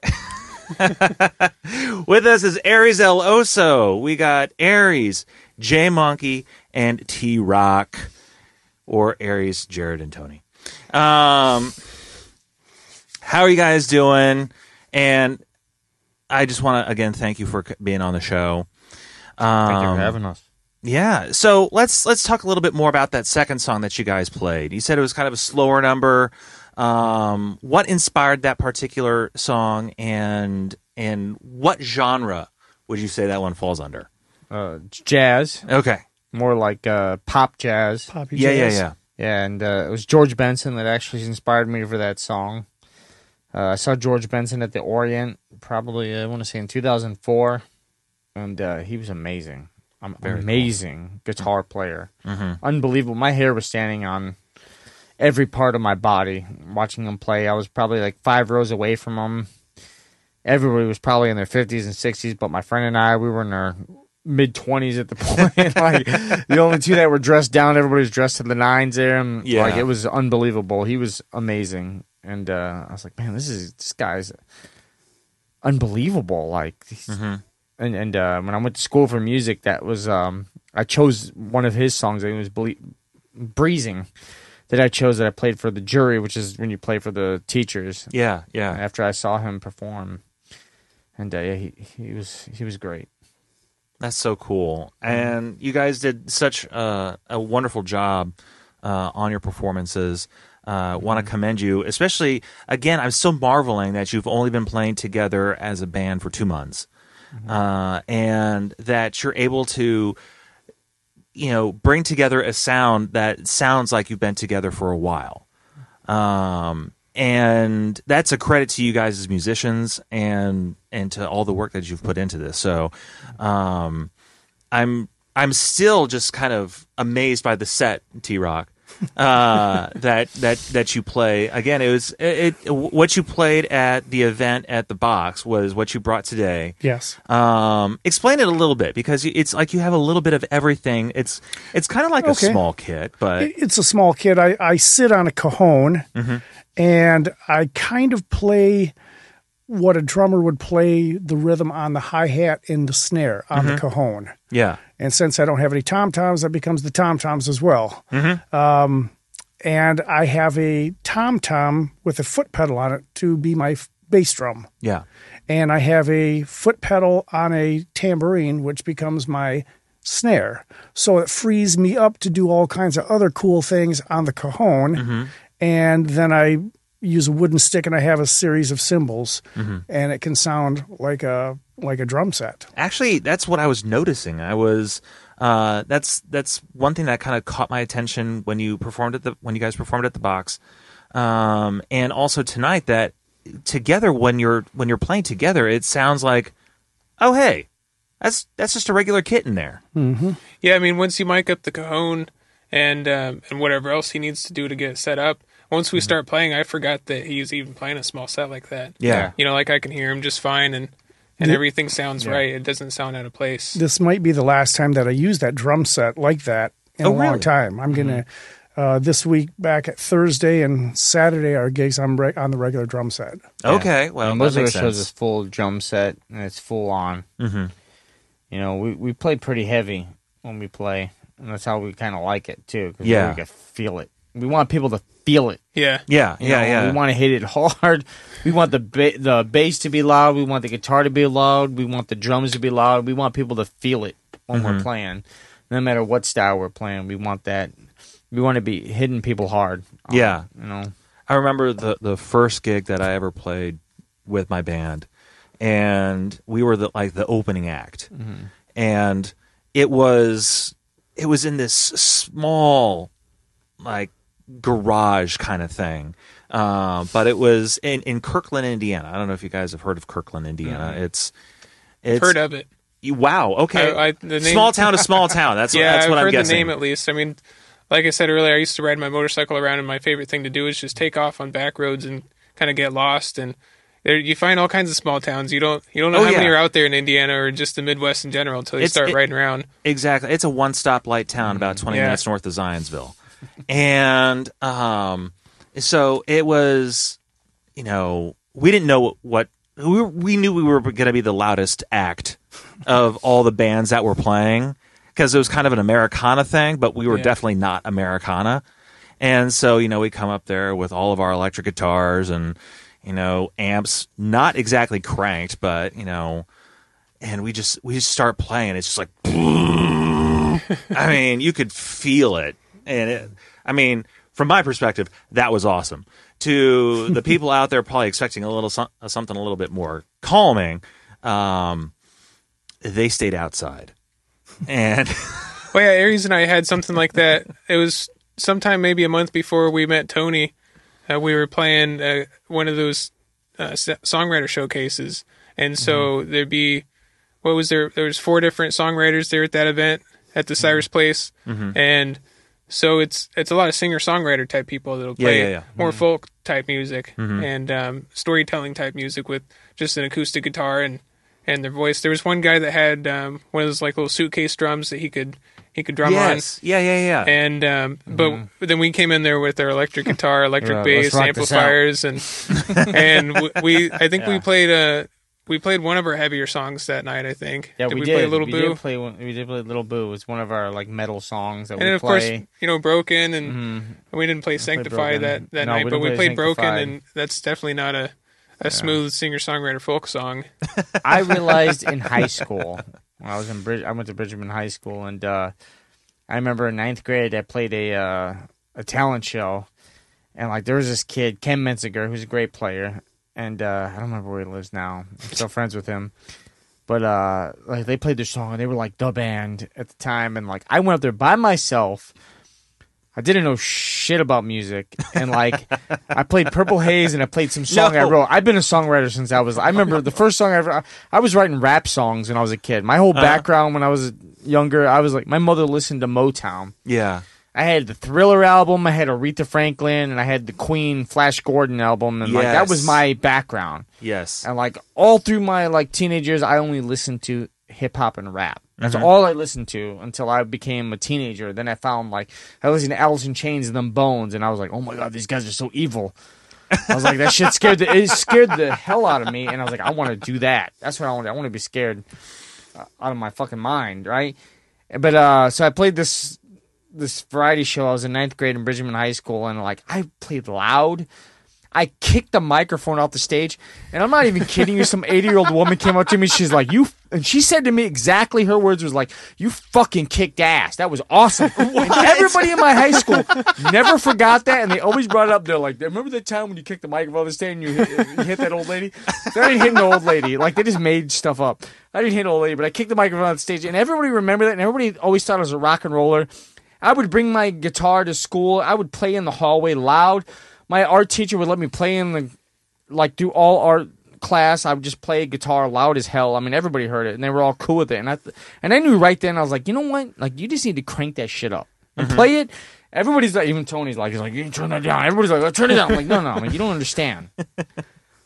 [laughs] With us is Ares El Oso. We got Ares, J Monkey, and T Rock, or Ares, Jared, and Tony. Um, how are you guys doing? And I just want to again thank you for being on the show. Um, Thank you Um, for having us. yeah. So let's let's talk a little bit more about that second song that you guys played. You said it was kind of a slower number. Um, what inspired that particular song, and and what genre would you say that one falls under? Uh, jazz, Okay. more like uh, pop jazz. Poppy Yeah, yeah, jazz. yeah. Yeah, and uh, it was George Benson that actually inspired me for that song. Uh, I saw George Benson at the Orient, probably I want to say in 2004, and uh, he was amazing. Um, Very cool. amazing guitar player, Mm-hmm. unbelievable. My hair was standing on every part of my body watching him play. I was probably like five rows away from him. Everybody was probably in their 50s and 60s, but my friend and I, we were in our mid 20s at the [laughs] point. like the only two that were dressed down, everybody was dressed to the nines there. And Yeah. like it was unbelievable. He was amazing. And uh, I was like, man, this is this guy's unbelievable. Like, Mhm. and and uh, when I went to school for music, that was um, I chose one of his songs. I think it was Ble- "Breezing" that I chose that I played for the jury, which is when you play for the teachers. Yeah, yeah. After I saw him perform, and uh, yeah, he he was he was great. That's so cool. And you guys did such a, a wonderful job uh, on your performances. Uh, Want to commend you, especially again. I'm still marveling that you've only been playing together as a band for two months, uh, and that you're able to, you know, bring together a sound that sounds like you've been together for a while. Um, and that's a credit to you guys as musicians and and to all the work that you've put into this. So, um, I'm I'm still just kind of amazed by the set, T Rock. Uh, that that that you play. Again, it was it, it what you played at the event at the box was what you brought today. Yes. Um, explain it a little bit because it's like you have a little bit of everything. It's it's kind of like Okay. a small kit, but It- It's a small kit. I, I sit on a cajon and I kind of play what a drummer would play the rhythm on the hi hat and the snare on the cajon. yeah, And since I don't have any tom toms, that becomes the tom toms as well. Mm-hmm. Um, and I have a tom tom with a foot pedal on it to be my f- bass drum. yeah, And I have a foot pedal on a tambourine, which becomes my snare. So it frees me up to do all kinds of other cool things on the cajon. Mm-hmm. And then I use a wooden stick and I have a series of cymbals mm-hmm. and it can sound like a like a drum set. Actually, that's what I was noticing. I was uh, that's that's one thing that kind of caught my attention when you performed at the when you guys performed at the box, um, and also tonight that together when you're when you're playing together, it sounds like, oh hey, that's that's just a regular kit in there. Yeah, I mean, once you mic up the cajon and um, and whatever else he needs to do to get it set up, once we start playing, I forgot that he's even playing a small set like that. Yeah. You know, like I can hear him just fine and and everything sounds right. It doesn't sound out of place. This might be the last time that I use that drum set like that in Oh, a long time. I'm gonna uh, this week back at Thursday and Saturday our gigs. I'm re- on the regular drum set. Okay, well and that most of our makes shows sense. full drum set and it's full on. Mm-hmm. You know, we we play pretty heavy when we play, and that's how we kind of like it too. Cause Yeah. we can feel it. We want people to feel it. Yeah. Yeah, you yeah, know? yeah. We want to hit it hard. We want the ba- the bass to be loud. We want the guitar to be loud. We want the drums to be loud. We want people to feel it when Mm-hmm. we're playing, no matter what style we're playing. We want that. We want to be hitting people hard. um, Yeah. you know. I remember the the first gig that I ever played with my band, and we were the like the opening act, and it was it was in this small like garage kind of thing. Uh, but it was in, in Kirklin, Indiana. I don't know if you guys have heard of Kirklin, Indiana. It's it's Heard of it. wow. Okay, I- I- the name- small town to [laughs] small town. That's yeah, that's I've what I'm heard guessing. the name at least. I mean, like I said earlier, I used to ride my motorcycle around, and my favorite thing to do is just take off on back roads and kind of get lost. And there, you find all kinds of small towns. You don't you don't know Oh, how many are out there in Indiana or just the Midwest in general until you It's- start it- riding around. Exactly. It's a one stop light town about 20 Yeah. minutes north of Zionsville. And um, so it was, you know, we didn't know what, we, we knew we were going to be the loudest act of all the bands that were playing because it was kind of an Americana thing, but we were Yeah. definitely not Americana. And so, you know, we come up there with all of our electric guitars and, you know, amps, not exactly cranked, but, you know, and we just we just start playing. It's just like, [laughs] I mean, you could feel it, and it, I mean, from my perspective, that was awesome. To the [laughs] people out there, probably expecting a little some, something a little bit more calming, um, they stayed outside, and [laughs] Well, yeah, Ares and I had something like that. It was sometime maybe a month before we met Tony. Uh, we were playing uh, one of those uh, songwriter showcases, and so there'd be what was there? There was four different songwriters there at that event at the Cyrus Place, and so it's it's a lot of singer songwriter type people that'll play yeah, yeah. more folk type music and um, storytelling type music with just an acoustic guitar and and their voice. There was one guy that had um, one of those like little suitcase drums that he could he could drum yes, yeah, yeah, yeah. And um, but then we came in there with our electric guitar, electric Yeah, bass, rock this out. amplifiers, and and we, we I think we [laughs] played a we played one of our heavier songs that night. I think. Yeah, did we, we, did. play a little we boo? Did play we did play Little Boo. It's one of our like metal songs that and we then of course, you know, broken, and we didn't play Sanctify that, that No, night, we but we play played Broken, and that's definitely not a a smooth singer songwriter folk song. [laughs] I realized in high school when I was in Brid- I went to Bridgman High School, and uh, I remember in ninth grade I played a uh, a talent show, and like there was this kid Ken Menziger who's a great player, and uh, I don't remember where he lives now. I'm still friends with him. But uh, like they played their song, and they were like the band at the time, and like I went up there by myself. I didn't know shit about music, and like [laughs] I played Purple Haze, and I played some song I wrote. I've been a songwriter since I was. I remember the first song I ever. I was writing rap songs when I was a kid. My whole background when I was younger, I was like, my mother listened to Motown. yeah. I had the Thriller album, I had Aretha Franklin, and I had the Queen Flash Gordon album, and like that was my background. Yes. And like all through my like teenage years, I only listened to hip hop and rap. That's Mm-hmm. all I listened to until I became a teenager. Then I found like I listened to Alice in Chains and them Bones, and I was like, oh my god, these guys are so evil. I was like, that shit scared the it scared the hell out of me, and I was like, I want to do that. That's what I want. I want to be scared uh, out of my fucking mind, right? But uh, so I played this this variety show. I was in ninth grade in Bridgman High School, and like I played loud. I kicked the microphone off the stage, and I'm not even kidding you. Some 80 year old woman came up to me. She's like, "You," and she said to me exactly her words was like, "You fucking kicked ass. That was awesome." [laughs] And everybody in my high school never forgot that, and they always brought it up. They're like, "Remember the time when you kicked the microphone off the stage and you hit, you hit that old lady?" I didn't hit no old lady. Like they just made stuff up. I didn't hit an old lady, but I kicked the microphone off the stage, and everybody remembered that, and everybody always thought I was a rock and roller. I would bring my guitar to school. I would play in the hallway loud. My art teacher would let me play in the like do all art class. I would just play guitar loud as hell. I mean, everybody heard it, and they were all cool with it. And I th- and I knew right then. I was like, you know what? Like, you just need to crank that shit up and mm-hmm. play it. Everybody's like, even Tony's like, he's like, you turn that down. Everybody's like, turn it down. I'm like, no, no, man, you don't understand. [laughs]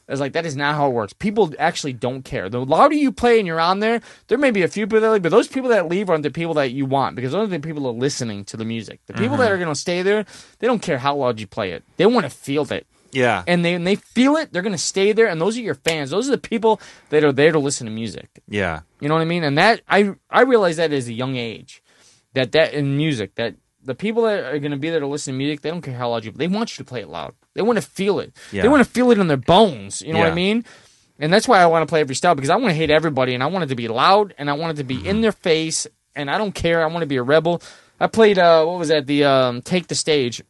It's like that is not how it works. People actually don't care. The louder you play and you're on there, there may be a few people that leave, but those people that leave aren't the people that you want because those are the people that are listening to the music. The people that mm-hmm. are going to stay there, they don't care how loud you play it. They want to feel it yeah. and they and they feel it, they're gonna stay there, and those are your fans. Those are the people that are there to listen to music. yeah. You know what I mean? And that I I realized that as a young age, that that in music that the people that are gonna be there to listen to music, they don't care how loud you. They want you to play it loud. They want to feel it. Yeah. They want to feel it in their bones. You know what I mean? And that's why I want to play every style because I want to hate everybody, and I want it to be loud, and I want it to be Mm-hmm. in their face, and I don't care. I want to be a rebel. I played uh what was that the um take the stage.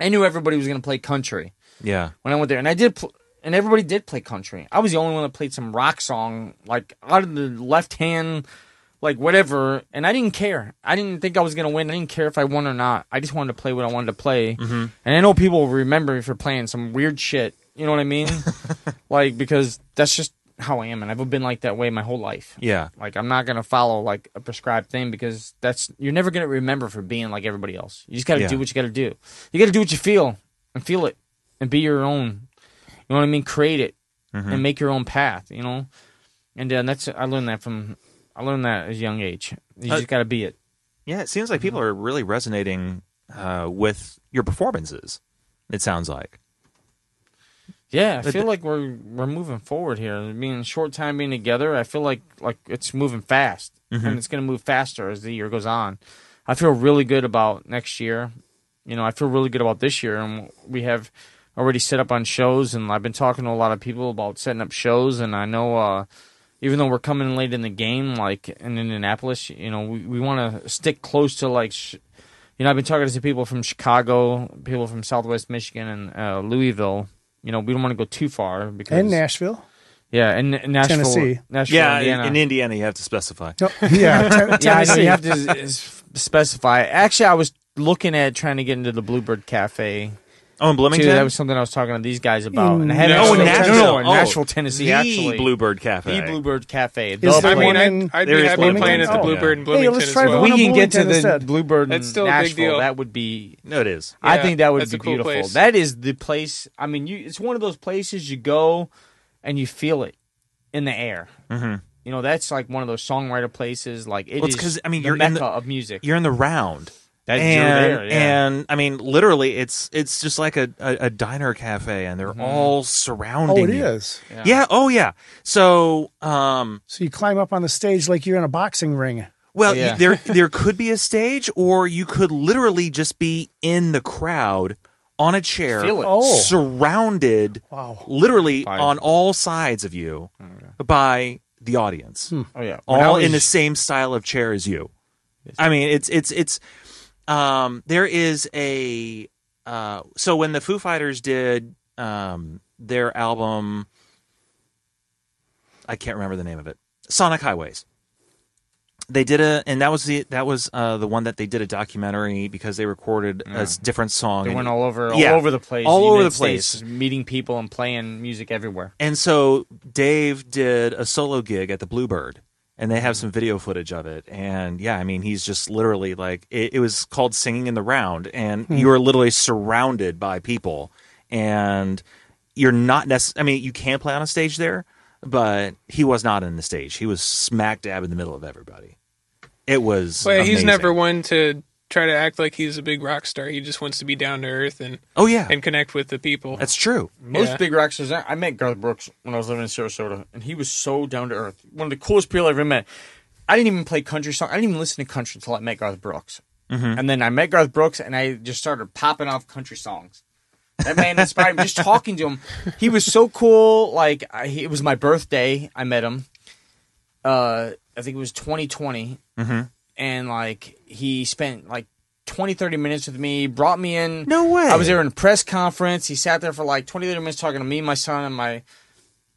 I knew everybody was gonna play country Yeah. when I went there, and I did, pl- and everybody did play country. I was the only one that played some rock song, like out of the left hand, like whatever, and I didn't care. I didn't think I was gonna win. I didn't care if I won or not. I just wanted to play what I wanted to play, and I know people will remember me for playing some weird shit. You know what I mean? [laughs] like because that's just how I am, and I've been like that way my whole life. Yeah. Like I'm not gonna follow like a prescribed thing because that's you're never gonna remember for being like everybody else. You just gotta Yeah. do what you gotta do. You gotta do what you feel and feel it and be your own. You know what I mean? Create it Mm-hmm. and make your own path. You know, and uh, that's I learned that from I learned that at a young age. You Uh, just gotta be it. Yeah. It seems like people are really resonating uh, with your performances. It sounds like. Yeah, I But feel like we're we're moving forward here. Being a short time being together, I feel like like it's moving fast, Mm-hmm. and it's going to move faster as the year goes on. I feel really good about next year. You know, I feel really good about this year, and we have already set up on shows, and I've been talking to a lot of people about setting up shows, and I know. uh even though we're coming late in the game, like in Indianapolis, you know, we, we want to stick close to like, sh- you know, I've been talking to some people from Chicago, people from Southwest Michigan and uh, Louisville. You know, we don't want to go too far because And Nashville. yeah, and, and Nashville, Tennessee. Nashville, Yeah. Indiana. In Indiana, you have to specify. No, yeah, [laughs] ten- yeah, I know, Tennessee. you have to s- s- specify. Actually, I was looking at trying to get into the Bluebird Cafe Oh, in too. Bloomington. That was something I was talking to these guys about, and I had oh, in Nashville. no, no, in Oh, Nashville, Tennessee, the actually, Bluebird Cafe. the Bluebird Cafe. Is The there I mean, one I'd, in- I'd There be is happy Bloomington? playing at the Oh. Bluebird in Hey, Bloomington let's as try the well. we in can get to Bloomington the instead. Bluebird That's in still a big Nashville. deal. That would be. no, it is. I Yeah, think that would that's be a cool beautiful. place. That is the place. I mean, you. It's one of those places you go and you feel it in the air. Mm-hmm. You know, that's like one of those songwriter places. Like it Well, it's is 'cause, I mean, the you're in mecca the- of music. You're in the round. That and, there, yeah. and I mean, literally, it's it's just like a, a, a diner cafe, and they're Mm-hmm. all Oh, surrounding. it you. is. Yeah. Oh, yeah. So, um, So you climb up on the stage like you're in a boxing ring. well, Yeah. y- there there could be a stage, or you could literally just be in the crowd on a chair, Oh. surrounded, Wow. literally By- on all sides of you by the audience, oh yeah, all was- in the same style of chair as you. I mean, it's it's it's. Um, there is a uh, so when the Foo Fighters did um, their album, I can't remember the name of it, Sonic Highways. They did a, and that was the that was uh, the one that they did a documentary because they recorded a different song. They went all over, all Yeah. over the place, All over the place. States, meeting people and playing music everywhere. And so Dave did a solo gig at the Bluebird, and they have some video footage of it. And yeah, I mean, he's just literally like it, it was called "Singing in the Round," and hmm. you are literally surrounded by people, and you're not necessarily. I mean, you can play on a stage there, but he was not in the stage. He was smack dab in the middle of everybody. It was. Well, he's never one to try to act like he's a big rock star. He just wants to be down to earth and Oh yeah, and connect with the people. that's true. Most Yeah. big rock stars. I I met Garth Brooks when I was living in Sarasota, and he was so down to earth. One of the coolest people I ever met. I didn't even play country song. I didn't even listen to country until I met Garth Brooks. And then I met Garth Brooks, and I just started popping off country songs. That man inspired me. Just talking to him, he was so cool. Like I, it was my birthday. I met him. Uh, I think it was 2020, and like he spent like 20, 30 minutes with me. Brought me in. No way. I was there in a press conference. He sat there for like 20, 30 minutes talking to me, my son, and my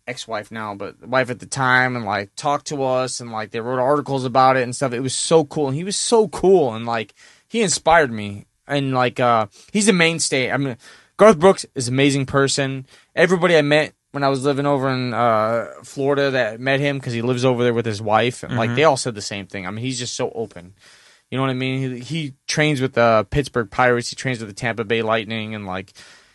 ex-wife now, but wife at the time, and like talked to us, and like they wrote articles about it and stuff. It was so cool, and he was so cool, and like he inspired me, and like uh he's a mainstay. I mean, Garth Brooks is an amazing person. Everybody I met when I was living over in uh Florida that met him because he lives over there with his wife, and like they all said the same thing. I mean, he's just so open. You know what I mean? He, he trains with the Pittsburgh Pirates. He trains with the Tampa Bay Lightning, and like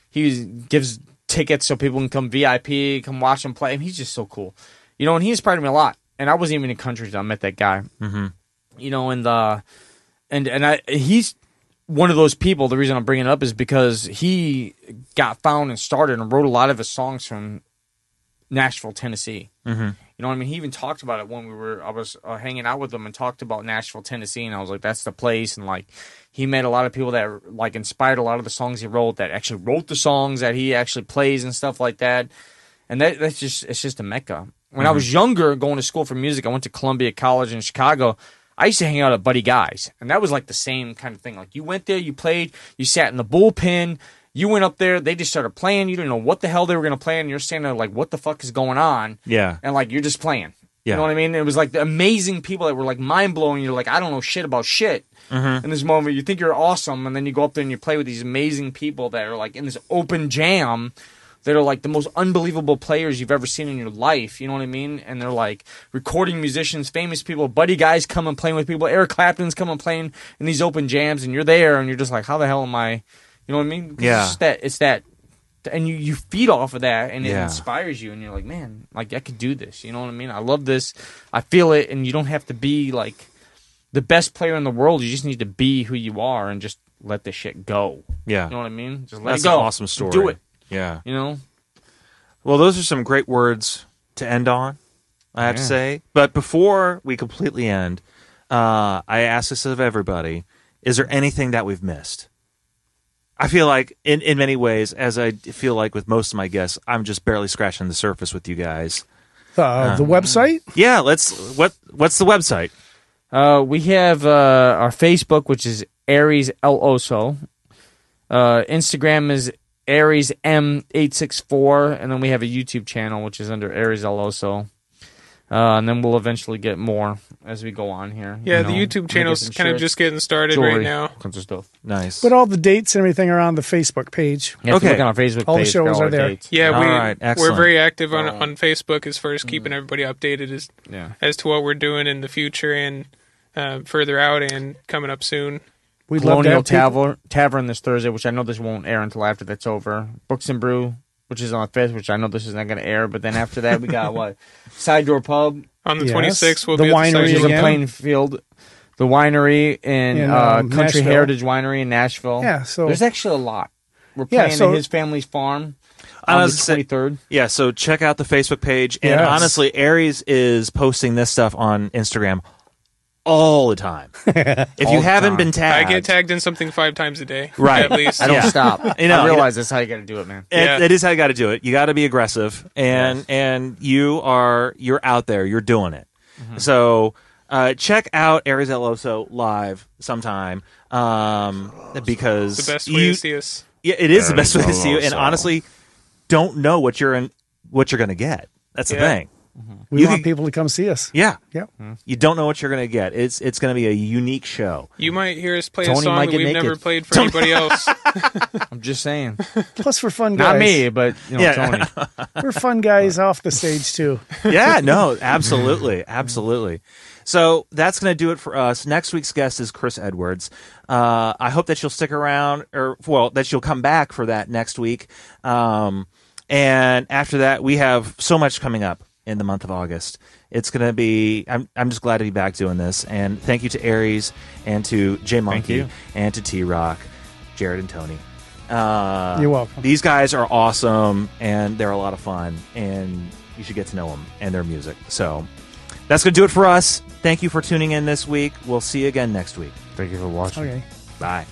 he gives tickets so people can come VIP, come watch him play. I mean, he's just so cool. You know, and he inspired me a lot. And I wasn't even in country until I met that guy. Mm-hmm. You know, and uh, and and I he's one of those people. The reason I'm bringing it up is because he got found and started and wrote a lot of his songs from Nashville, Tennessee. Mm-hmm. You know what I mean? He even talked about it when we were. I was uh, hanging out with him and talked about Nashville, Tennessee, and I was like, "That's the place." And like, he met a lot of people that like inspired a lot of the songs he wrote. That actually wrote the songs that he actually plays and stuff like that. And that that's just it's just a mecca. When I was younger, going to school for music, I went to Columbia College in Chicago. I used to hang out at Buddy Guys, and that was like the same kind of thing. Like you went there, you played, you sat in the bullpen, you went up there, they just started playing. You didn't know what the hell they were going to play, and you're standing there like, what the fuck is going on? Yeah. and like you're just playing. Yeah. You know what I mean? It was like the amazing people that were like mind blowing. You're like, I don't know shit about shit. Mm-hmm. In this moment, you think you're awesome, and then you go up there and you play with these amazing people that are like in this open jam. That are like the most unbelievable players you've ever seen in your life. You know what I mean? And they're like recording musicians, famous people, buddy guys come and playing with people. Eric Clapton's come and playing in these open jams, and you're there, and you're just like, how the hell am I? You know what I mean? Yeah. It's that. It's that and you, you feed off of that and it Yeah. inspires you and you're like man like i could do this you know what i mean i love this i feel it and you don't have to be like the best player in the world you just need to be who you are and just let the shit go Yeah. you know what i mean just let That's it go an awesome story. do it Yeah. you know Well, those are some great words to end on, I have to say. But before we completely end, uh, I ask this of everybody is there anything that we've missed? I feel like, in, in many ways, as I feel like with most of my guests, I'm just barely scratching the surface with you guys. Uh, the website? Yeah, let's. What What's the website? uh, we have uh, our facebook which is ares el oso uh, instagram is ares m864 and then we have a youtube channel which is under ares el oso uh, and then we'll eventually get more as we go on here. Yeah, you the YouTube make channel's kind of just getting started jewelry, right now. kinds of stuff. Nice. But all the dates and everything are on the Facebook page. You have to Okay. on our Facebook All the page for shows all are there. dates. Yeah, All we right, we're very active on on Facebook as far as keeping everybody updated as Yeah. as to what we're doing in the future and uh, further out and coming up soon. We'd love to Colonial have people- Tavern, Tavern this Thursday, which I know this won't air until after that's over. Books and Brew, which is on the fifth, which I know this is not going to air. But then after that, we got what [laughs] Side Door Pub, On the Yes. 26th, we'll The be at winery the which site. in? Plainfield, the winery in, In, uh, um, Country Nashville. Heritage Winery in Nashville. Yeah, so there's actually a lot. We're Yeah, playing so- at his family's farm I on the was say- twenty third. Yeah, so check out the Facebook page. And Yes. honestly, Ares is posting this stuff on Instagram all the time. [laughs] if you haven't time. been tagged, I get tagged in something five times a day, Right. At least. I don't Yeah. stop. You [laughs] know, I you realize that's how you got to do it, man. It, Yeah. it is how you got to do it. You got to be aggressive, and and you are you're out there. You're doing it. Mm-hmm. So uh, check out Ares El Oso live sometime um, because the best way you, to see us. Yeah, it is the best way to see you. And honestly, don't know what you're in, what you're going to get. That's the Yeah. Thing. We You want could- people to come see us. Yeah. Yep. You don't know what you're going to get. It's it's going to be a unique show. You might hear us play Tony a song that we've naked. never played for anybody [laughs] else. I'm just saying. Plus, we're fun guys. Not me, but you know, Yeah. Tony. [laughs] We're fun guys off the stage too. [laughs] yeah, no, absolutely, absolutely. So that's going to do it for us. Next week's guest is Chris Edwards. Uh, I hope that you'll stick around, or well, that you'll come back for that next week. Um, and after that, we have so much coming up in the month of August. It's going to be. I'm I'm just glad to be back doing this. And thank you to Ares and to J Monkey and to T Rock, Jared and Tony. Uh, You're welcome. These guys are awesome and they're a lot of fun, and you should get to know them and their music. So that's going to do it for us. Thank you for tuning in this week. We'll see you again next week. Thank you for watching. Okay. Bye.